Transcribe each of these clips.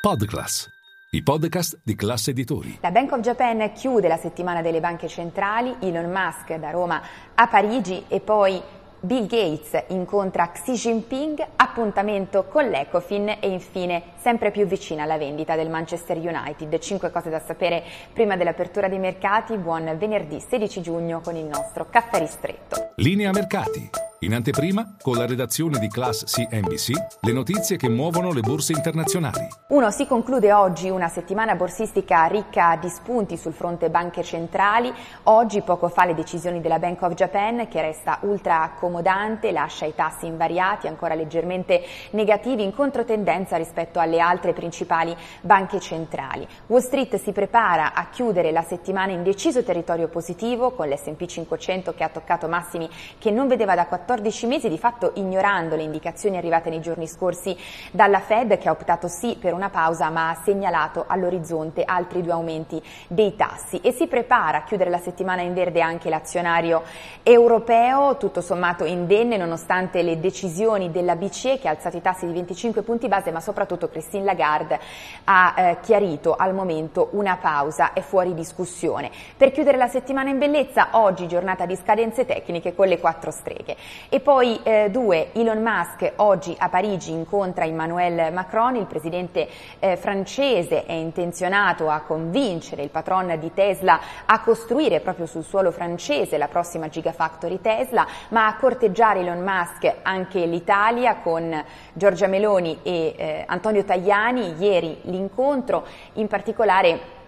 Podclass, i podcast di classe editori. La Bank of Japan chiude la settimana delle banche centrali, Elon Musk da Roma a Parigi e poi Bill Gates incontra Xi Jinping, appuntamento con l'Ecofin e infine sempre più vicina alla vendita del Manchester United. Cinque cose da sapere prima dell'apertura dei mercati. Buon venerdì 16 giugno con il nostro caffè ristretto. Linea mercati. In anteprima, con la redazione di Class CNBC, le notizie che muovono le borse internazionali. Uno, si conclude oggi una settimana borsistica ricca di spunti sul fronte banche centrali. Oggi, poco fa, le decisioni della Bank of Japan, che resta ultra accomodante, lascia i tassi invariati, ancora leggermente negativi, in controtendenza rispetto alle altre principali banche centrali. Wall Street si prepara a chiudere la settimana in deciso territorio positivo, con l'S&P 500 che ha toccato massimi che non vedeva da 14 14 mesi, di fatto ignorando le indicazioni arrivate nei giorni scorsi dalla Fed che ha optato sì per una pausa ma ha segnalato all'orizzonte altri due aumenti dei tassi e si prepara a chiudere la settimana in verde anche l'azionario europeo, tutto sommato indenne nonostante le decisioni della BCE che ha alzato i tassi di 25 punti base ma soprattutto Christine Lagarde ha eh, chiarito al momento una pausa è fuori discussione. Per chiudere la settimana in bellezza, oggi giornata di scadenze tecniche con le quattro streghe. E poi eh, due, Elon Musk oggi a Parigi incontra Emmanuel Macron, il presidente eh, francese è intenzionato a convincere il patron di Tesla a costruire proprio sul suolo francese la prossima Gigafactory Tesla, ma a corteggiare Elon Musk anche l'Italia con Giorgia Meloni e eh, Antonio Tajani, ieri l'incontro, in particolare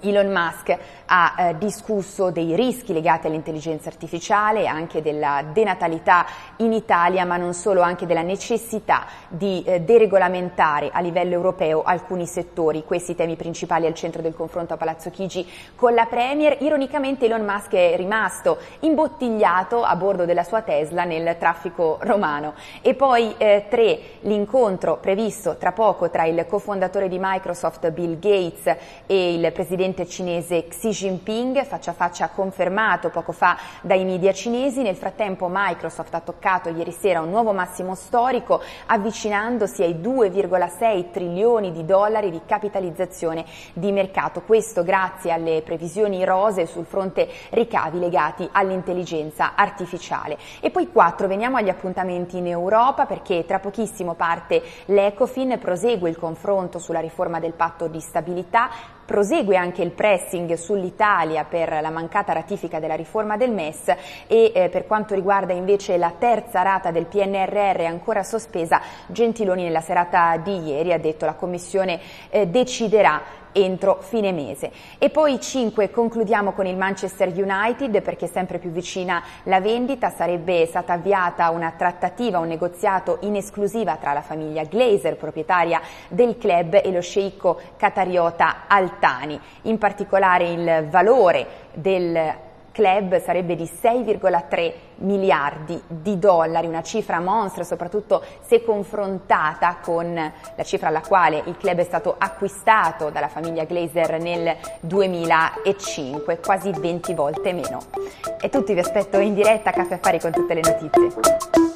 Elon Musk ha eh, discusso dei rischi legati all'intelligenza artificiale, anche della denatalità in Italia, ma non solo, anche della necessità di eh, deregolamentare a livello europeo alcuni settori. Questi temi principali al centro del confronto a Palazzo Chigi con la Premier. Ironicamente Elon Musk è rimasto imbottigliato a bordo della sua Tesla nel traffico romano. E poi eh, tre, l'incontro previsto tra poco tra il cofondatore di Microsoft Bill Gates e il presidente presidente cinese Xi Jinping, faccia a faccia confermato poco fa dai media cinesi. Nel frattempo Microsoft ha toccato ieri sera un nuovo massimo storico, avvicinandosi ai 2,6 trilioni di dollari di capitalizzazione di mercato. Questo grazie alle previsioni rose sul fronte ricavi legati all'intelligenza artificiale. E poi quattro, veniamo agli appuntamenti in Europa perché tra pochissimo parte l'Ecofin, prosegue il confronto sulla riforma del patto di stabilità, prosegue anche il pressing sull'Italia per la mancata ratifica della riforma del MES e eh, per quanto riguarda invece la terza rata del PNRR ancora sospesa, Gentiloni nella serata di ieri ha detto la Commissione eh, deciderà entro fine mese. E poi 5 concludiamo con il Manchester United perché sempre più vicina la vendita sarebbe stata avviata una trattativa, un negoziato in esclusiva tra la famiglia Glazer, proprietaria del club, e lo sceicco catariota Altani. In particolare il valore del club sarebbe di 6,3 miliardi di dollari, una cifra monstra soprattutto se confrontata con la cifra alla quale il club è stato acquistato dalla famiglia Glazer nel 2005, quasi 20 volte meno. E tutti vi aspetto in diretta a Caffè Affari con tutte le notizie.